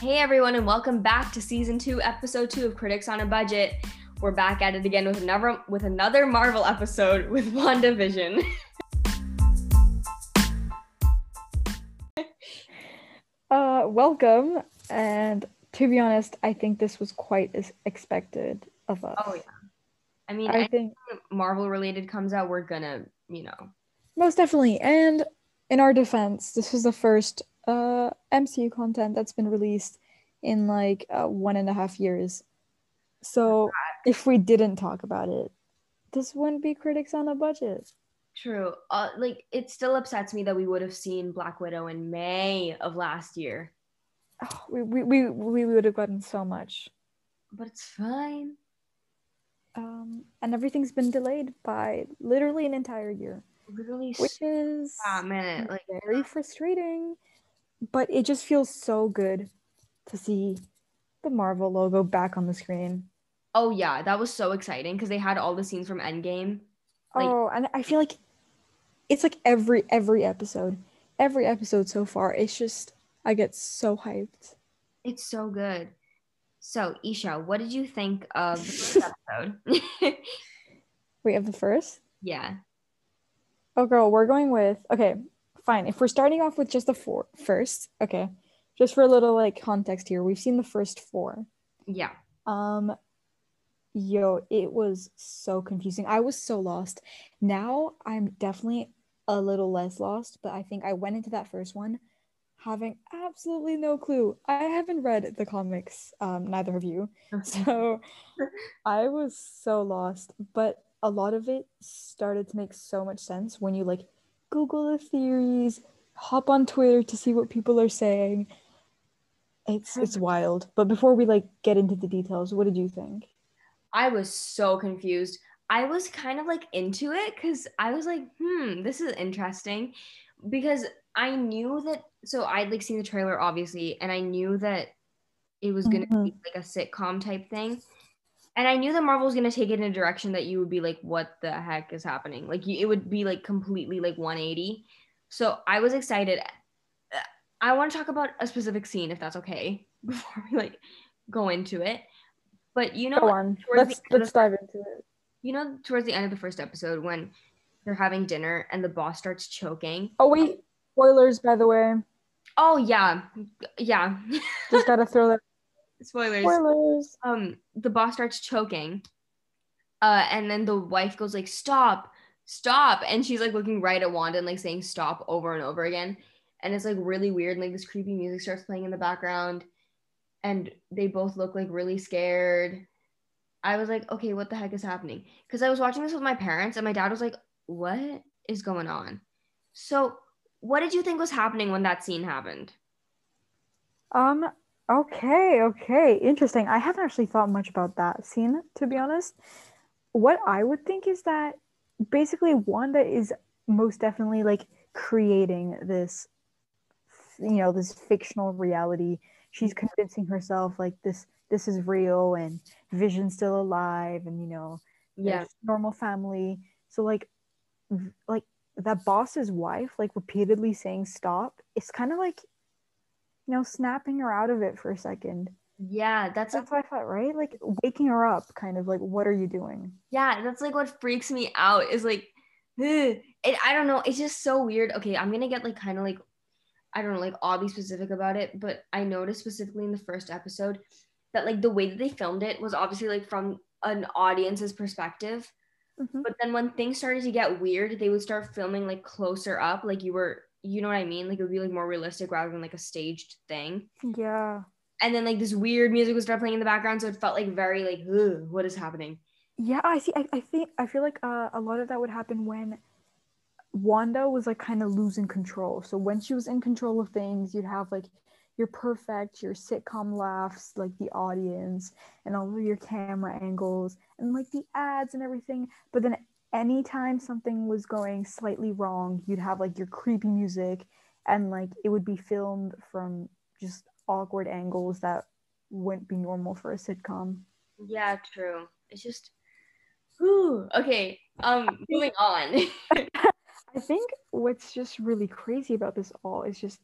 Hey everyone, and welcome back to season two, episode two of Critics on a Budget. We're back at it again with another with another Marvel episode with WandaVision. uh, welcome, and to be honest, I think this was quite as expected of us. Oh yeah, I mean, I think Marvel related comes out, we're gonna, you know, most definitely. And in our defense, this was the first uh MCU content that's been released in like uh, one and a half years. So if we didn't talk about it, this wouldn't be critics on a budget. True. Uh, like it still upsets me that we would have seen Black Widow in May of last year. Oh, we, we, we, we would have gotten so much. But it's fine. Um, and everything's been delayed by literally an entire year. Literally, which is like very frustrating. But it just feels so good to see the Marvel logo back on the screen. Oh yeah, that was so exciting because they had all the scenes from Endgame. Like, oh, and I feel like it's like every every episode, every episode so far. It's just I get so hyped. It's so good. So Isha, what did you think of the first episode? Wait, of the first? Yeah. Oh, girl, we're going with okay. Fine. If we're starting off with just the four first, okay. Just for a little like context here, we've seen the first four. Yeah. Um, yo, it was so confusing. I was so lost. Now I'm definitely a little less lost, but I think I went into that first one having absolutely no clue. I haven't read the comics, um, neither have you. So I was so lost, but a lot of it started to make so much sense when you like Google the theories, hop on Twitter to see what people are saying. It's it's wild. But before we like get into the details, what did you think? I was so confused. I was kind of like into it because I was like, hmm, this is interesting. Because I knew that so I'd like seen the trailer obviously, and I knew that it was gonna mm-hmm. be like a sitcom type thing. And I knew that Marvel was gonna take it in a direction that you would be like, what the heck is happening? Like it would be like completely like 180. So I was excited. I want to talk about a specific scene, if that's okay, before we like go into it. But you know, go on. Let's let's dive into it. You know, towards the end of the first episode when they're having dinner and the boss starts choking. Oh wait, spoilers by the way. Oh yeah, yeah. Just gotta throw that. Spoilers. Spoilers. Um, the boss starts choking, uh, and then the wife goes like, "Stop, stop," and she's like looking right at Wanda and like saying "stop" over and over again, and it's like really weird. And, like this creepy music starts playing in the background, and they both look like really scared. I was like, okay, what the heck is happening? Because I was watching this with my parents, and my dad was like, what is going on? So, what did you think was happening when that scene happened? Um, okay, okay, interesting. I haven't actually thought much about that scene, to be honest. What I would think is that basically Wanda is most definitely like creating this, you know, this fictional reality. She's mm-hmm. convincing herself like this this is real and vision's still alive and you know yeah. normal family. So like like that boss's wife like repeatedly saying stop it's kind of like you know snapping her out of it for a second. Yeah that's that's like, what i thought right? Like waking her up kind of like what are you doing? Yeah that's like what freaks me out is like it, i don't know it's just so weird. Okay i'm gonna get like kind of like I don't know, like I'll be specific about it, but I noticed specifically in the first episode that like the way that they filmed it was obviously like from an audience's perspective. Mm-hmm. But then when things started to get weird, they would start filming like closer up, like you were, you know what I mean? Like it would be like more realistic rather than like a staged thing. Yeah. And then like this weird music would start playing in the background, so it felt like very like, what is happening? Yeah, I see. I, I think I feel like uh, a lot of that would happen when Wanda was like kind of losing control. So when she was in control of things, you'd have like your perfect, your sitcom laughs, like the audience, and all of your camera angles, and like the ads and everything. But then anytime something was going slightly wrong, you'd have like your creepy music, and like it would be filmed from just awkward angles that wouldn't be normal for a sitcom. Yeah, true. It's just, whew. Okay. Um, moving on. I think what's just really crazy about this all is just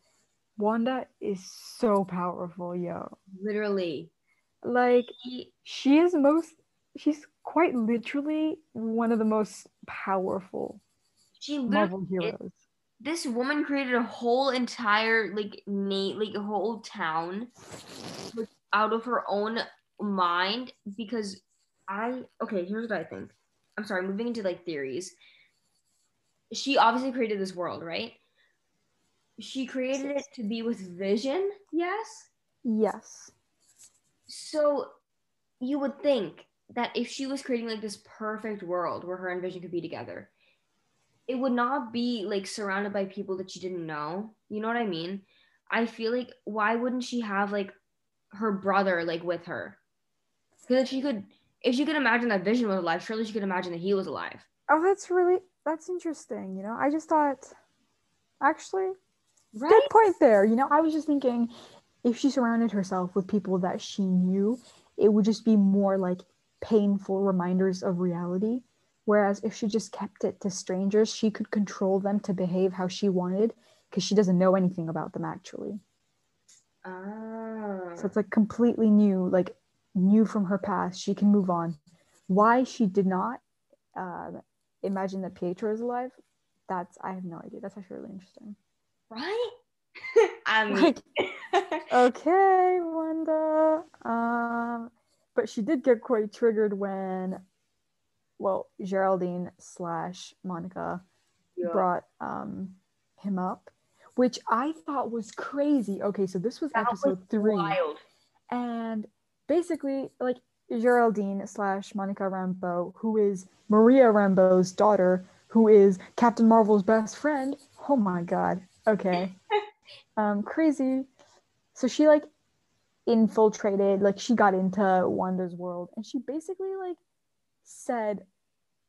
Wanda is so powerful, yo. Literally. Like She- is most she's quite literally one of the most powerful She Marvel heroes. this woman created a whole entire like Nate like a whole town like, out of her own mind because I okay here's what I think I'm sorry moving into like theories she obviously created this world right she created it to be with vision yes Yes. so you would think that if she was creating like this perfect world where her and Vision could be together, it would not be like surrounded by people that she didn't know. You know what I mean? I feel like why wouldn't she have like her brother like with her? Because if she could, if she could imagine that Vision was alive, surely she could imagine that he was alive. Oh, that's really that's interesting. You know, I just thought, actually, Right? good point there. You know, I was just thinking, if she surrounded herself with people that she knew, it would just be more like painful reminders of reality. Whereas if she just kept it to strangers, she could control them to behave how she wanted because she doesn't know anything about them actually. Ah. So it's like completely new, like new from her past. She can move on. Why she did not um, imagine that Pietro is alive, that's I have no idea. That's actually really interesting. right? Mean, Like, okay, Wanda. Um, but she did get quite triggered when, well, Geraldine slash Monica Yeah. brought um him up, which I thought was crazy. Okay, so this was That was episode three. wild. and basically like Geraldine slash Monica Rambeau, who is Maria Rambeau's daughter, who is Captain Marvel's best friend. Oh my god. Okay. um, crazy. So she like infiltrated, like she got into Wanda's world, and she basically like said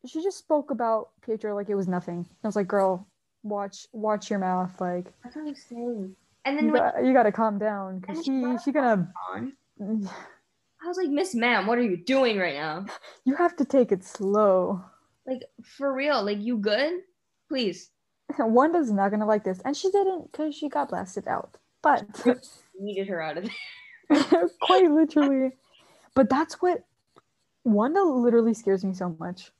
she just spoke about Pietro like it was nothing. I was like, girl, watch watch your mouth, like That's what I'm saying. And then you, got, you gotta calm down because she she she gonna on, I was like, Miss Ma'am, what are you doing right now? you have to take it slow. Like for real, like you good? Please. Wanda's not gonna like this, and she didn't because she got blasted out. But Needed her out of there. quite literally, but that's what Wanda literally scares me so much.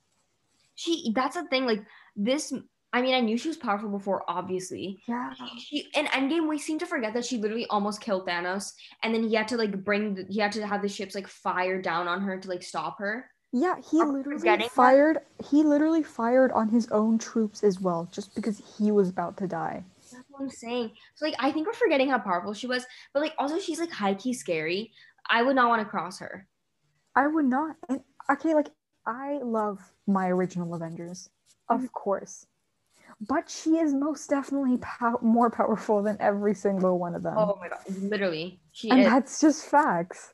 She that's the thing, like this I mean, I knew she was powerful before, obviously. Yeah, She in Endgame, we seem to forget that she literally almost killed Thanos, and then he had to like bring the, he had to have the ships like fire down on her to like stop her. yeah. He I'm literally forgetting that. fired. He literally fired on his own troops as well, just because he was about to die. That's what I'm saying. So like I think we're forgetting how powerful she was, but like also she's like high key scary. I would not want to cross her. I would not. And okay, like I love my original Avengers, of Mhm. course, but she is most definitely pow- more powerful than every single one of them, Oh my god, literally, she and is. that's just facts.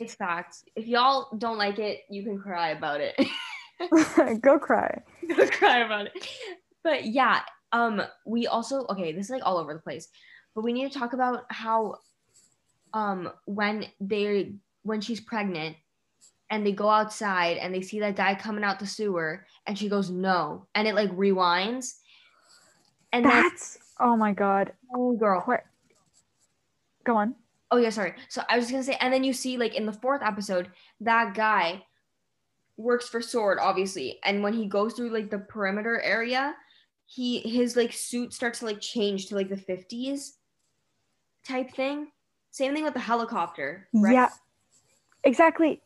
It's facts. If y'all don't like it, you can cry about it. Go cry. Go cry about it. But yeah, um, we also okay. This is like all over the place, but we need to talk about how, um, when they when she's pregnant, and they go outside and they see that guy coming out the sewer, and she goes no, and it like rewinds, and That's oh my god. oh girl, Qu- Go on. Oh yeah, sorry. So I was just gonna say, and then you see like in the fourth episode, that guy works for Sword, obviously, and when he goes through like the perimeter area, he his like suit starts to like change to like the fifties type thing. Same thing with the helicopter, right? Yeah. Exactly.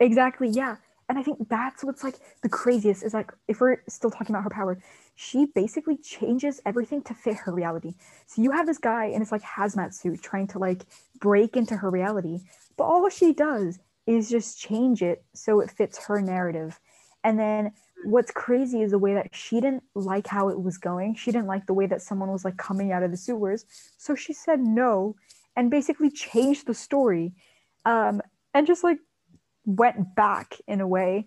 Exactly. Yeah. And I think that's what's like the craziest is like if we're still talking about her power, she basically changes everything to fit her reality. So you have this guy in his like hazmat suit trying to like break into her reality, but all she does is just change it so it fits her narrative. And then what's crazy is the way that she didn't like how it was going. She didn't like the way that someone was like coming out of the sewers. So she said no and basically changed the story um, and just like went back in a way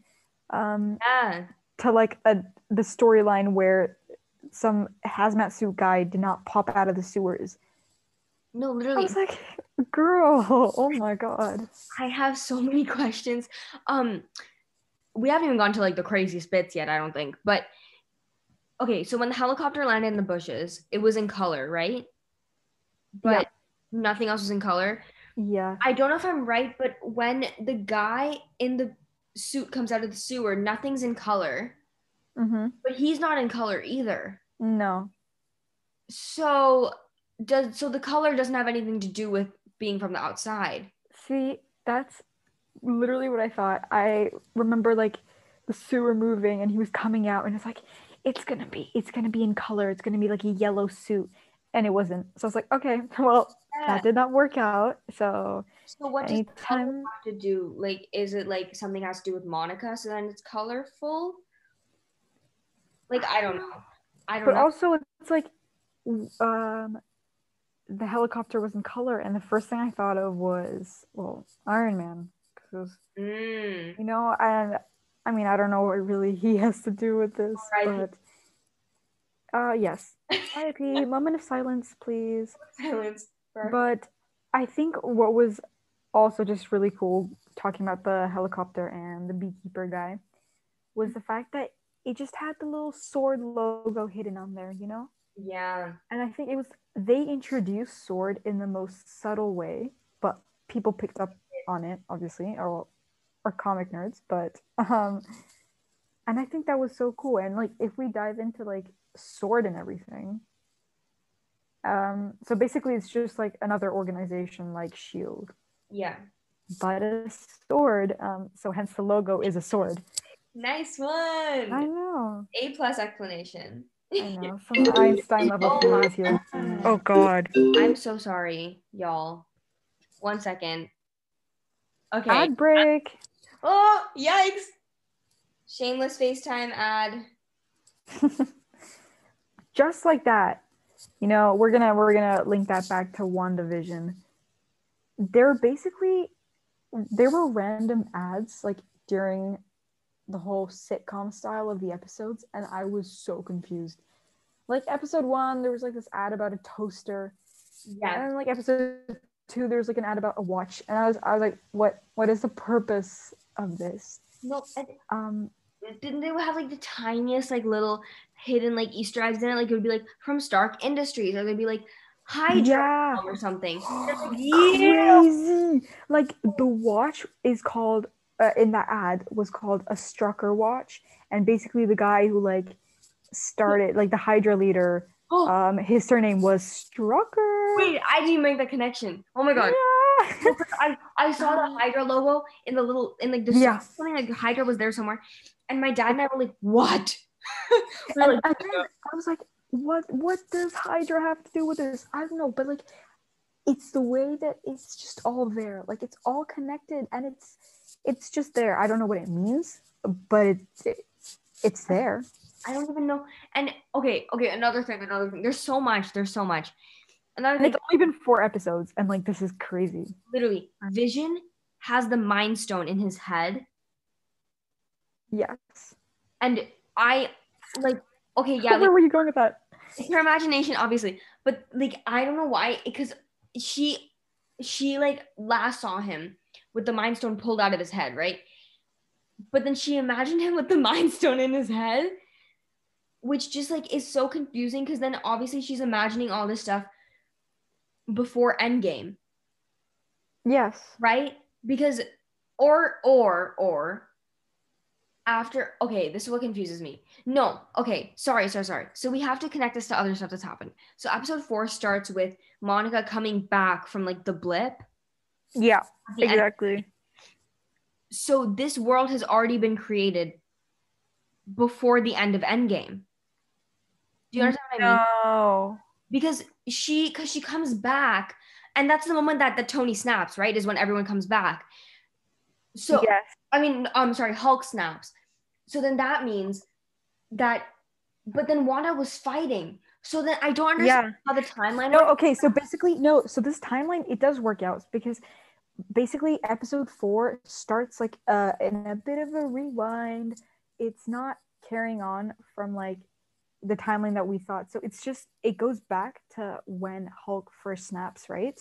um, Yeah. to like a the storyline where some hazmat suit guy did not pop out of the sewers. No, I literally. was like, girl, oh my god. I have so many questions. Um, we haven't even gone to like the craziest bits yet, I don't think. But okay, so when the helicopter landed in the bushes, it was in color, right? but nothing else was in color. Yeah. I don't know if I'm right, but when the guy in the suit comes out of the sewer, nothing's in color, Mm-hmm. but he's not in color either. No. So does so the color doesn't have anything to do with being from the outside. See, that's literally what I thought. I remember like the sewer moving and he was coming out and it's like, it's gonna be, it's gonna be in color. It's gonna be like a yellow suit. And it wasn't. So I was like, okay, well, that did not work out. So So what does anytime have to do? Like, is it like something has to do with Monica? So then it's colorful. Like I don't know. I don't but know. also it's like um the helicopter was in color and the first thing I thought of was well Iron Man because Mm. you know and I mean I don't know what really he has to do with this R.I.P. but uh yes RIP moment of silence please Silence. but I think what was also just really cool talking about the helicopter and the beekeeper guy was the fact that it just had the little sword logo hidden on there you know yeah. and I think it was they introduced sword in the most subtle way, but people picked up on it, obviously, or or comic nerds, but um and I think that was so cool. And like if we dive into like sword and everything, um so basically it's just like another organization like Shield, Yeah. but a sword. Um so hence the logo is a sword. Nice one. I know. A plus explanation. I know. Some Einstein level theories here. Oh god. I'm so sorry, y'all. One second. Okay. Ad break. Oh, yikes. Shameless FaceTime ad. just like that you know we're gonna we're gonna link that back to wandavision. They're basically there were random ads like during the whole sitcom style of the episodes and i was so confused. Like episode one there was like this ad about a toaster. Yeah. and like episode two there's like an ad about a watch. And i was i was like what what is the purpose of this? No, and um didn't they have like the tiniest like little hidden like Easter eggs in it? Like it would be like from Stark Industries, or they'd be like Hydra yeah or something. crazy. Like the watch is called uh, in that ad was called a Strucker watch, and basically the guy who like started like the Hydra leader, Oh um, his surname was Strucker. wait, I didn't even make that connection. Oh my god. Yeah. I, I saw the Hydra logo in the little in like the Yeah. something like Hydra was there somewhere, and my dad and I were like, "What?" we and, like, and then I was like, what what does Hydra have to do with this? I don't know, but like it's the way that it's just all there. Like it's all connected and it's it's just there. I don't know what it means, but it's it, it's there. I don't even know. And okay, okay, another thing, another thing. There's so much. There's so much. Another And thing, it's only been four episodes, and like this is crazy. literally, Vision has the Mind Stone in his head, Yes. and I like. Okay, yeah, like, Where were you going with that? her imagination, obviously, but like I don't know why, because she, she like last saw him with the Mind Stone pulled out of his head, right? But then she imagined him with the Mind Stone in his head, which just like is so confusing because then obviously she's imagining all this stuff before Endgame. Yes. right? Because or or or after okay, this is what confuses me. No, okay, sorry, sorry, sorry. So we have to connect this to other stuff that's happened. So episode four starts with Monica coming back from like the blip. Yeah. the end. Exactly. So this world has already been created before the end of Endgame. Do you understand what I mean? No. because she because she comes back and that's the moment that that tony snaps right is when everyone comes back so yes. i mean i'm sorry hulk snaps so then that means that but then wanda was fighting so then i don't understand Yeah. how the timeline No, works. okay, so basically, no, so this timeline it does work out because basically episode four starts like uh in a bit of a rewind. It's not carrying on from like the timeline that we thought. So it's just it goes back to when Hulk first snaps, right?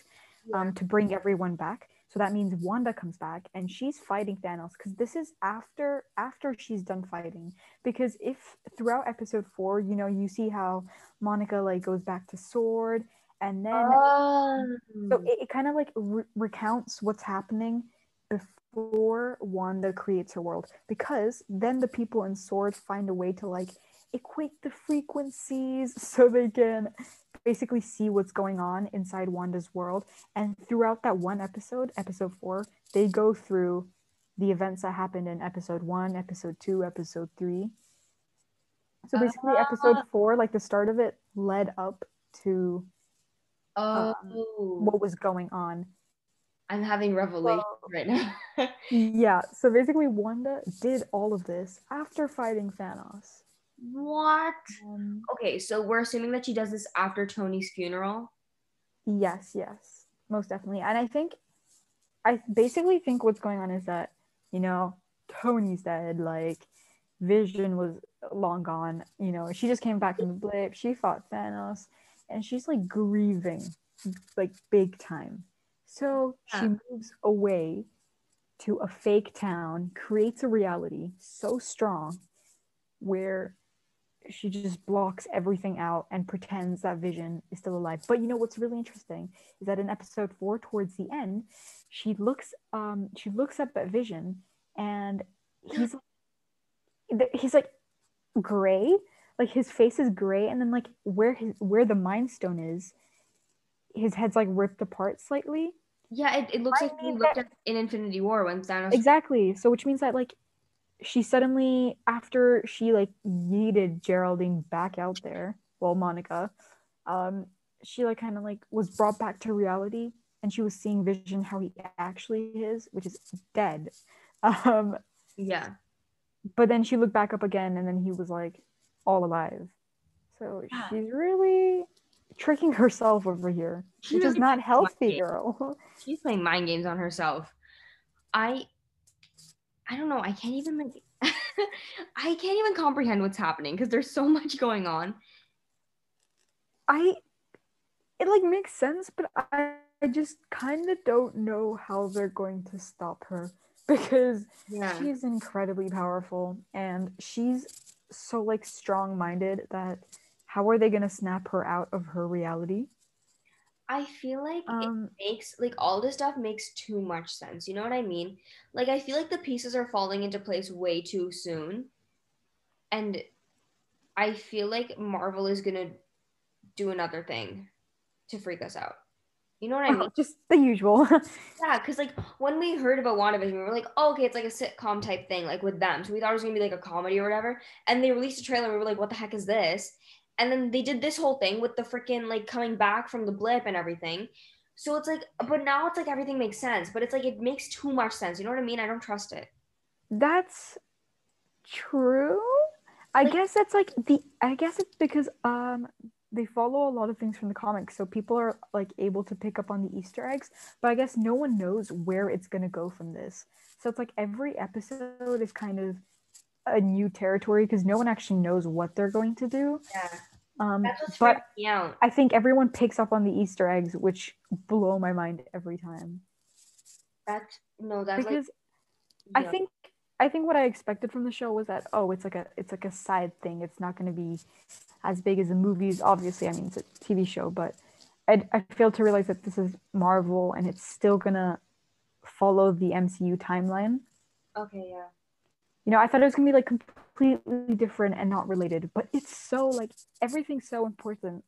Um, to bring everyone back. So that means Wanda comes back and she's fighting Thanos because this is after after she's done fighting. Because if throughout episode four, you know, you see how Monica like goes back to Sword and then Oh. so it, it kind of like re- recounts what's happening before Wanda creates her world because then the people in Sword find a way to like equate the frequencies so they can basically see what's going on inside Wanda's world and throughout that one episode episode 4 they go through the events that happened in episode 1 episode 2 episode 3 so basically episode Ah. 4 like the start of it led up to oh. what was going on I'm having revelation right now. Yeah, so basically Wanda did all of this after fighting Thanos. What? Um, Okay, so we're assuming that she does this after Tony's funeral. yes, yes, most definitely. And I think, I basically think what's going on is that, you know, Tony's dead, like, Vision was long gone, you know, she just came back from the blip, she fought Thanos, and she's like grieving, like, big time. So she moves away to a fake town, creates a reality so strong where she just blocks everything out and pretends that Vision is still alive. But you know what's really interesting is that in episode four, towards the end, she looks um she looks up at Vision and he's he's like gray, like his face is gray, and then like where his where the Mind Stone is, his head's like ripped apart slightly. Yeah, it, it looks I like mean, looked that- at in Infinity War when Thanos. Exactly. So which means that like she suddenly after she like yeeted Geraldine back out there, well Monica, um, she like kind of like was brought back to reality and she was seeing Vision how he actually is, which is dead. Um, Yeah. but then she looked back up again and then he was like all alive. So Yeah. she's really tricking herself over here, She which is not healthy, girl. She's playing mind games on herself. I I don't know. I can't even like I can't even comprehend what's happening because there's so much going on. I it like makes sense, but I, I just kind of don't know how they're going to stop her because Yeah. she's incredibly powerful and she's so like strong-minded that how are they going to snap her out of her reality? I feel like Um it makes like all this stuff makes too much sense. You know what I mean? Like I feel like the pieces are falling into place way too soon. And I feel like Marvel is gonna do another thing to freak us out. You know what I mean? just the usual. Yeah, because like when we heard about WandaVision, we were like, oh, okay, it's like a sitcom type thing, like with them. So we thought it was gonna be like a comedy or whatever. And they released a trailer, and we were like, what the heck is this? And then they did this whole thing with the freaking like coming back from the blip and everything. So it's like, but now it's like everything makes sense, but it's like it makes too much sense. You know what I mean? I don't trust it. That's true. I Like- guess that's like the I guess it's because um they follow a lot of things from the comics, so people are like able to pick up on the Easter eggs, but I guess no one knows where it's gonna go from this. So it's like every episode is kind of a new territory because no one actually knows what they're going to do. Yeah, Um but. I think everyone picks up on the Easter eggs, which blow my mind every time. That's no, that's Because like I think I think what I expected from the show was that oh it's like a it's like a side thing. It's not going to be as big as the movies. Obviously, I mean it's a TV show, but I I failed to realize that this is Marvel and it's still gonna follow the MCU timeline. okay, yeah. You know, I thought it was gonna be like completely different and not related, but it's so like everything's so important.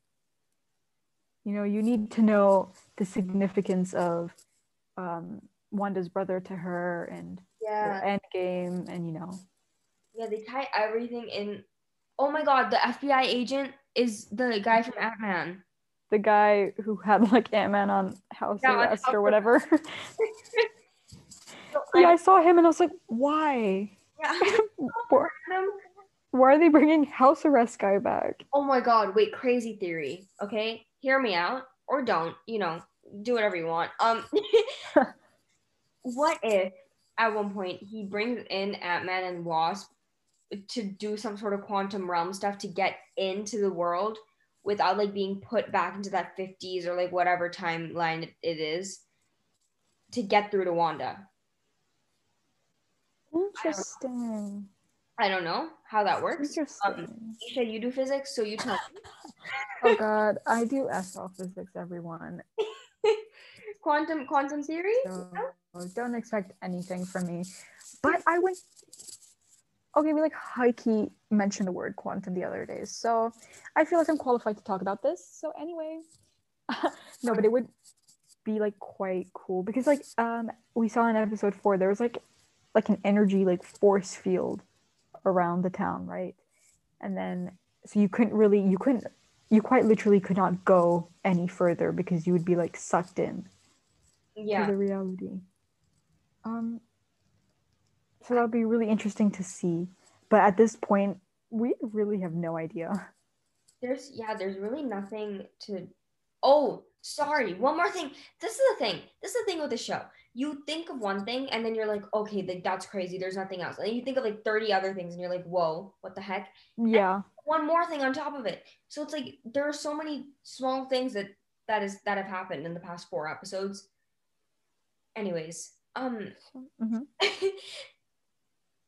You know, you need to know the significance of um, Wanda's brother to her and Yeah. end game and you know Yeah, they tie everything in. Oh my god, the FBI agent is the guy from Ant Man. the guy who had like Ant-Man on house Yeah, arrest or whatever. yeah, I saw him and I was like, why? Yeah. Why why are they bringing house arrest guy back? Oh my god, wait, crazy theory. Okay, hear me out or don't, you know, do whatever you want. Um what if at one point he brings in Ant-Man and Wasp to do some sort of quantum realm stuff to get into the world without like being put back into that 50s or like whatever timeline it is to get through to Wanda. Interesting. I don't know how that works. Um, Interesting. Isha, you do physics, so you tell me. oh god, I do SL physics, everyone. quantum quantum theory. So don't expect anything from me. But I went okay, we like key mentioned the word quantum the other day. So I feel like I'm qualified to talk about this. So anyway. no, but it would be like quite cool because like um we saw in episode four there was like like an energy like force field around the town, right? And then so you couldn't really you couldn't you quite literally could not go any further because you would be like sucked in Yeah. to the reality. Um so that'll be really interesting to see. But at this point, we really have no idea. There's yeah, there's really nothing to Oh, sorry. One more thing. This is the thing. This is the thing with the show. You think of one thing and then you're like, okay, like that's crazy. There's nothing else. And you think of like 30 other things and you're like, whoa, what the heck? Yeah. One more thing on top of it. So it's like there are so many small things that that is that have happened in the past four episodes. Anyways, um Mhm.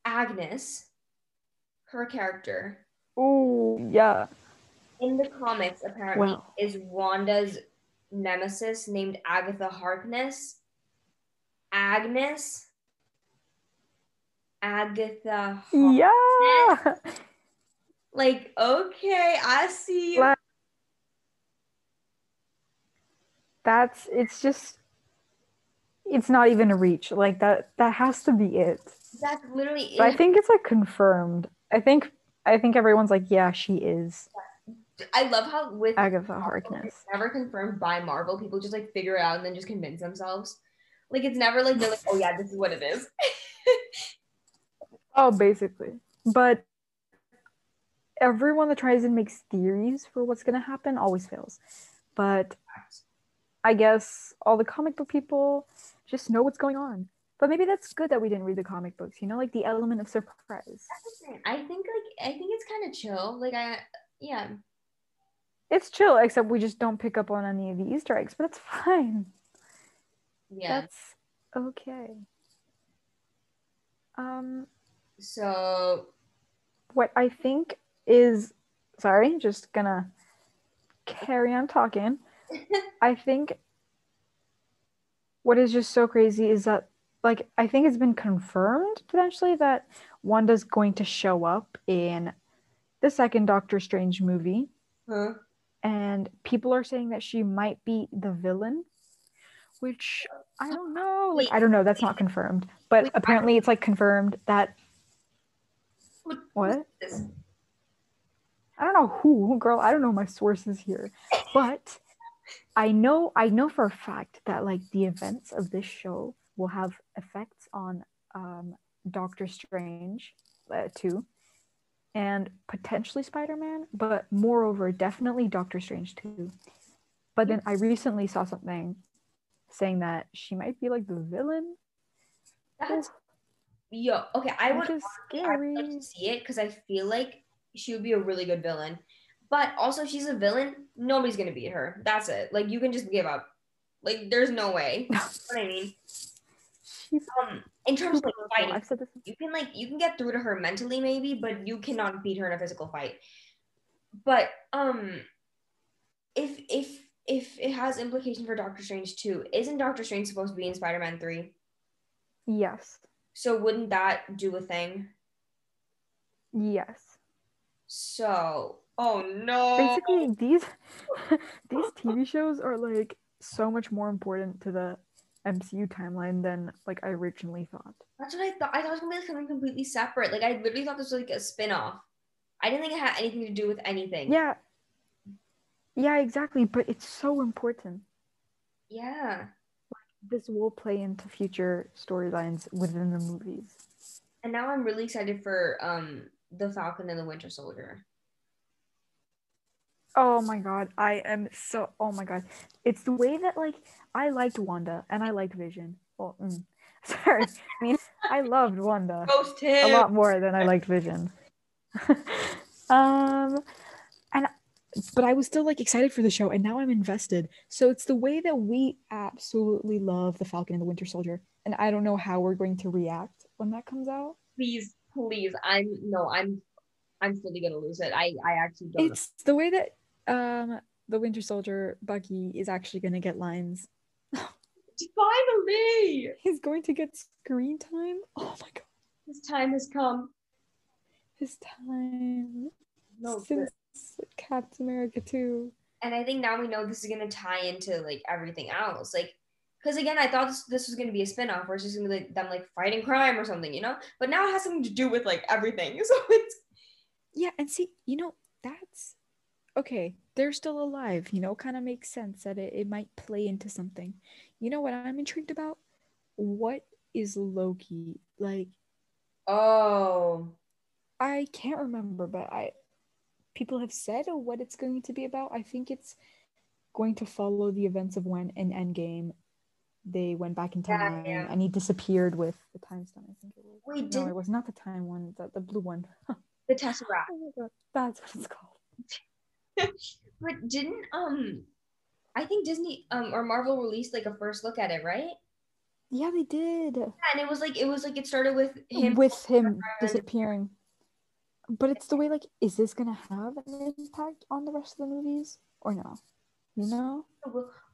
Agnes, her character Oh, yeah. in the comics apparently Wow. is Wanda's nemesis named Agatha Harkness. Agnes. Agatha. Har- Yeah. Like, okay, I see you. That's it's just it's not even a reach. Like that that has to be it. That's literally But I think it's like confirmed. I think I think everyone's like, yeah, she is I love how with Agatha Harkness. it's never confirmed by Marvel. People just like figure it out and then just convince themselves. Like it's never like they're like, oh yeah, this is what it is. Oh, basically. But everyone that tries and makes theories for what's gonna happen always fails. But I guess all the comic book people just know what's going on. But maybe that's good that we didn't read the comic books, you know, like the element of surprise. I think like I think it's kind of chill. Like I yeah. It's chill, except we just don't pick up on any of the Easter eggs, but that's fine. Yeah. That's okay. Um, so what I think is sorry, just gonna carry on talking. I think what is just so crazy is that like I think it's been confirmed potentially that Wanda's going to show up in the second Doctor Strange movie huh? and people are saying that she might be the villain which I don't know. Like I don't know. That's not confirmed. But apparently it's like confirmed that what I don't know who, girl. I don't know my sources here, but I know I know for a fact that like the events of this show will have effects on um, Doctor Strange uh, too, and potentially Spider Man, but moreover, definitely Doctor Strange too. But then I recently saw something saying that she might be like the villain, That's yo. Okay, I which would is I would scary. to see it because I feel like she would be a really good villain. But also, if she's a villain, nobody's gonna beat her. That's it. Like you can just give up. Like there's no way. You know what I mean? She's Um, in terms of like fighting, I've said this. you can like you can get through to her mentally maybe, but you cannot beat her in a physical fight. But um, if if if it has implication for Doctor Strange too, isn't Doctor Strange supposed to be in Spider Man three? Yes, So wouldn't that do a thing? yes. So oh no. basically these these TV shows are like so much more important to the MCU timeline than like I originally thought. That's what I thought. I thought it was gonna be like something completely separate. Like I literally thought this was like a spin-off. I didn't think it had anything to do with anything. Yeah. Yeah, exactly, but it's so important. Yeah. This will play into future storylines within the movies. And now I'm really excited for um the Falcon and the Winter Soldier. Oh my god, I am so oh my god. It's the way that like I liked Wanda and I liked Vision. Well, mm, sorry. I mean, I loved Wanda. A lot more than I liked Vision. um, but I was still like excited for the show, and now I'm invested. So it's the way that we absolutely love the Falcon and the Winter Soldier, and I don't know how we're going to react when that comes out. Please, please. I'm no, I'm I'm fully gonna lose it. I I actually don't. It's the way that um the Winter Soldier Bucky is actually gonna get lines. Finally, He's going to get screen time. Oh my god, his time has come. his time No, since Captain America 2. and I think now we know this is gonna tie into like everything else, like. Because again, I thought this, this was going to be a spin-off where it's just going to be like them like fighting crime or something, you know? But now it has something to do with like everything. So it's Yeah, and see, you know, that's okay. They're still alive, you know, kind of makes sense that it, it might play into something. You know what I'm intrigued about? What is Loki? Like, oh I can't remember, but I people have said what it's going to be about. I think it's going to follow the events of when in Endgame they went back in time yeah. and he disappeared with the time stone. I think it was. wait, No, did it was not the time one. The, the blue one. the Tesseract? oh my god, that's what it's called. But didn't um I think Disney um or Marvel released like a first look at it, right? Yeah, they did. Yeah, and it was like it was like it started with him with him disappearing. But it's the way like, is this gonna have an impact on the rest of the movies or no? You know?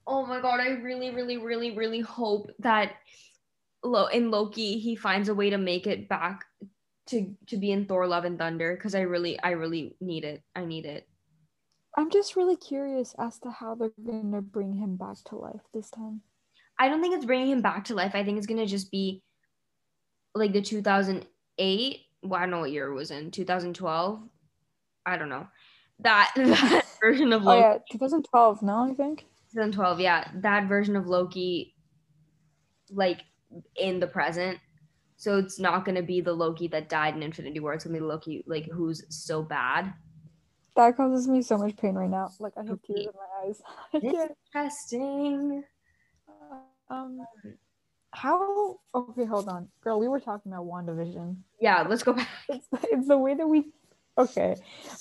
Oh my god, I really, really, really, really hope that Lo- in Loki he finds a way to make it back to to be in Thor Love and Thunder because I really I really need it. I need it. I'm just really curious as to how they're gonna bring him back to life this time. I don't think it's bringing him back to life. I think it's gonna just be like the 2008. Well, I don't know what year it was in. 2012. I don't know that that version of Oh yeah, 2012. No, I think. 2012. Yeah, that version of Loki, like in the present. So it's not gonna be the Loki that died in Infinity War. It's gonna be Loki like who's so bad. That causes me so much pain right now. Like I have tears in my eyes. Interesting. Um, how? Okay, hold on, girl. We were talking about WandaVision. Yeah, let's go back. it's, it's the way that we okay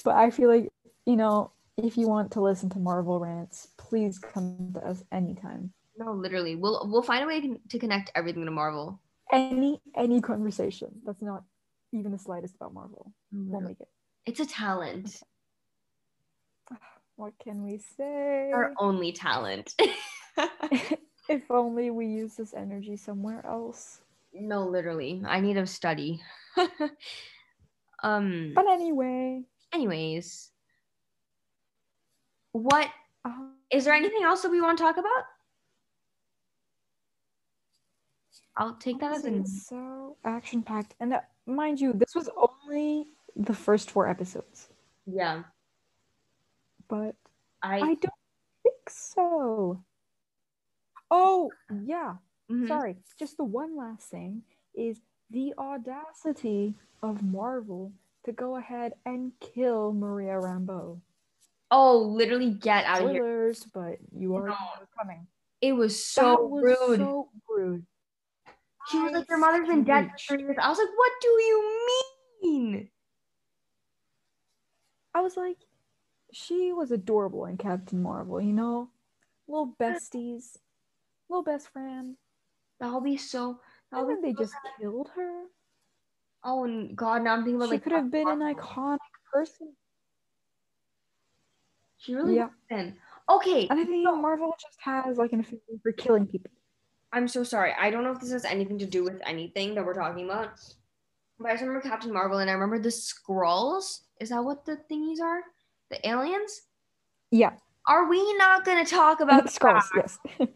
but i feel like you know if you want to listen to marvel rants please come to us anytime No, literally, we'll we'll find a way to- to connect everything to Marvel. any any conversation that's not even the slightest about marvel we'll make it It's a talent, what can we say our only talent. if only we use this energy somewhere else no, literally, I need to study. um. but anyway Anyways, what um, is there anything else that we want to talk about? I'll take that as an so action packed and uh, mind you this was only the first four episodes yeah. but I, I don't think so. Oh, yeah. mhm. Sorry. Just the one last thing is the audacity of Marvel to go ahead and kill Maria Rambeau. Oh, literally get out of here! But you are No. coming. It was so was rude. so rude. she was like, "Your mother's been dead for three years." I was like, "What do you mean?" I was like, she was adorable in Captain Marvel, you know? Little besties, little best friend. That'll be so. That'll And be then they so just sad. killed her. Oh and God! Now I'm thinking about She like could have been an iconic person. She really Yeah. been. Okay, And I think so- Marvel just has like an affinity for killing people. I'm so sorry. I don't know if this has anything to do with anything that we're talking about. But I just remember Captain Marvel and I remember the Skrulls. Is that what the thingies are? The aliens? Yeah, Are we not going to talk about that? Yes.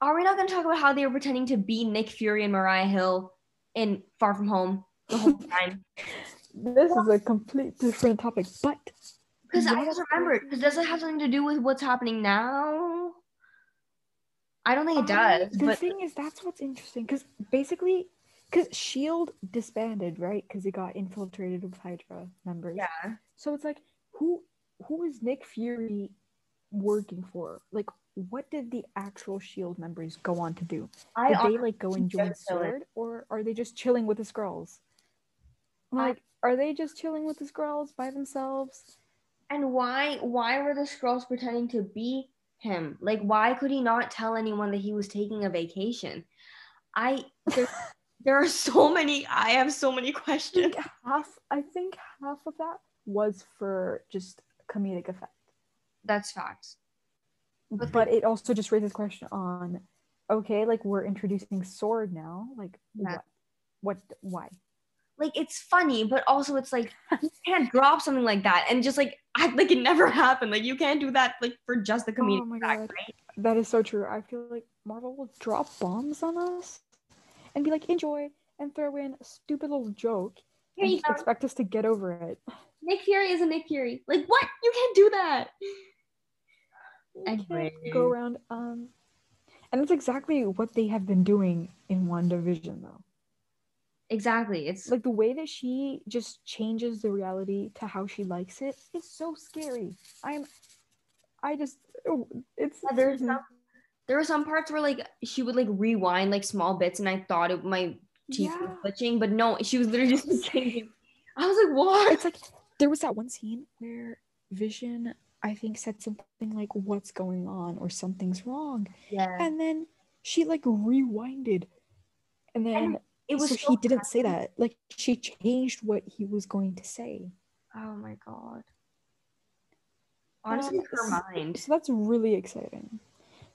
Are we not going to talk about how they were pretending to be Nick Fury and Maria Hill in Far From Home the whole time? this is a complete different topic, but Because I just remembered. Because does it have something to do with what's happening now? I don't think it Um, does. the But thing is, that's what's interesting because basically, because Shield disbanded, right? Because it got infiltrated with Hydra members. yeah, So it's like, who who is Nick Fury working for? Like, what did the actual Shield members go on to do? I Did they like go and join. Sword, or are they just chilling with the Skrulls? Like, are they just chilling with the Skrulls by themselves? And why why were the Skrulls pretending to be him? Like why could he not tell anyone that he was taking a vacation? I there- There are so many. I have so many I questions. think half I think half of that was for just comedic effect. That's facts. But mm-hmm. But it also just raises question on okay, like we're introducing S.W.O.R.D. now. Like Yeah. what? What why? Like it's funny, but also it's like you can't drop something like that and just like act like it never happened. Like you can't do that like for just the comedic Oh my God. right? That is so true. I feel like Marvel will drop bombs on us and be like, enjoy, and throw in a stupid little joke Here and expect us to get over it. Nick Fury is a Nick Fury. Like what? You can't do that. You can't go around um and that's exactly what they have been doing in WandaVision though. Exactly. It's Like the way that she just changes the reality to how she likes it is so scary. I'm I just oh, it's Yeah, there's some, there were some parts where like she would like rewind like small bits, and I thought it my teeth was Yeah. glitching, but no, she was literally just changing. I was like, what? it's like there was that one scene where Vision I think said something like what's going on? or something's wrong. Yeah, and then she like rewinded. And then it was. so so he didn't say that. Like she changed what he was going to say. Oh my god. Honestly, Um, her mind. so that's really exciting.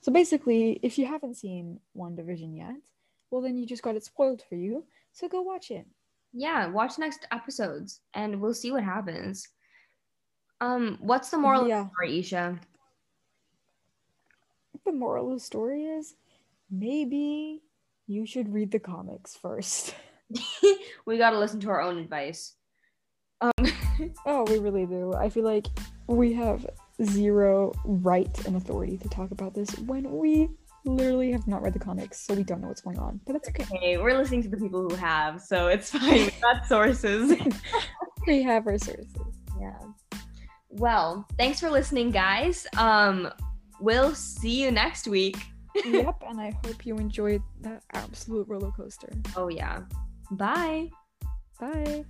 So basically if you haven't seen one division yet well then you just got it spoiled for you. So go watch it. Yeah, watch next episodes, and we'll see what happens. Um, what's the moral Yeah. of the story, Isha? the moral of the story is maybe you should read the comics first we gotta listen to our own advice. Um, Oh, we really do. I feel like we have zero right and authority to talk about this when we literally have not read the comics, so we don't know what's going on. But that's okay. okay, we're listening to the people who have, so it's fine. We got sources. We have our sources. Yeah. Well, thanks for listening, guys. Um, we'll see you next week. yep, and I hope you enjoyed that absolute roller coaster. Oh yeah. Bye. Bye.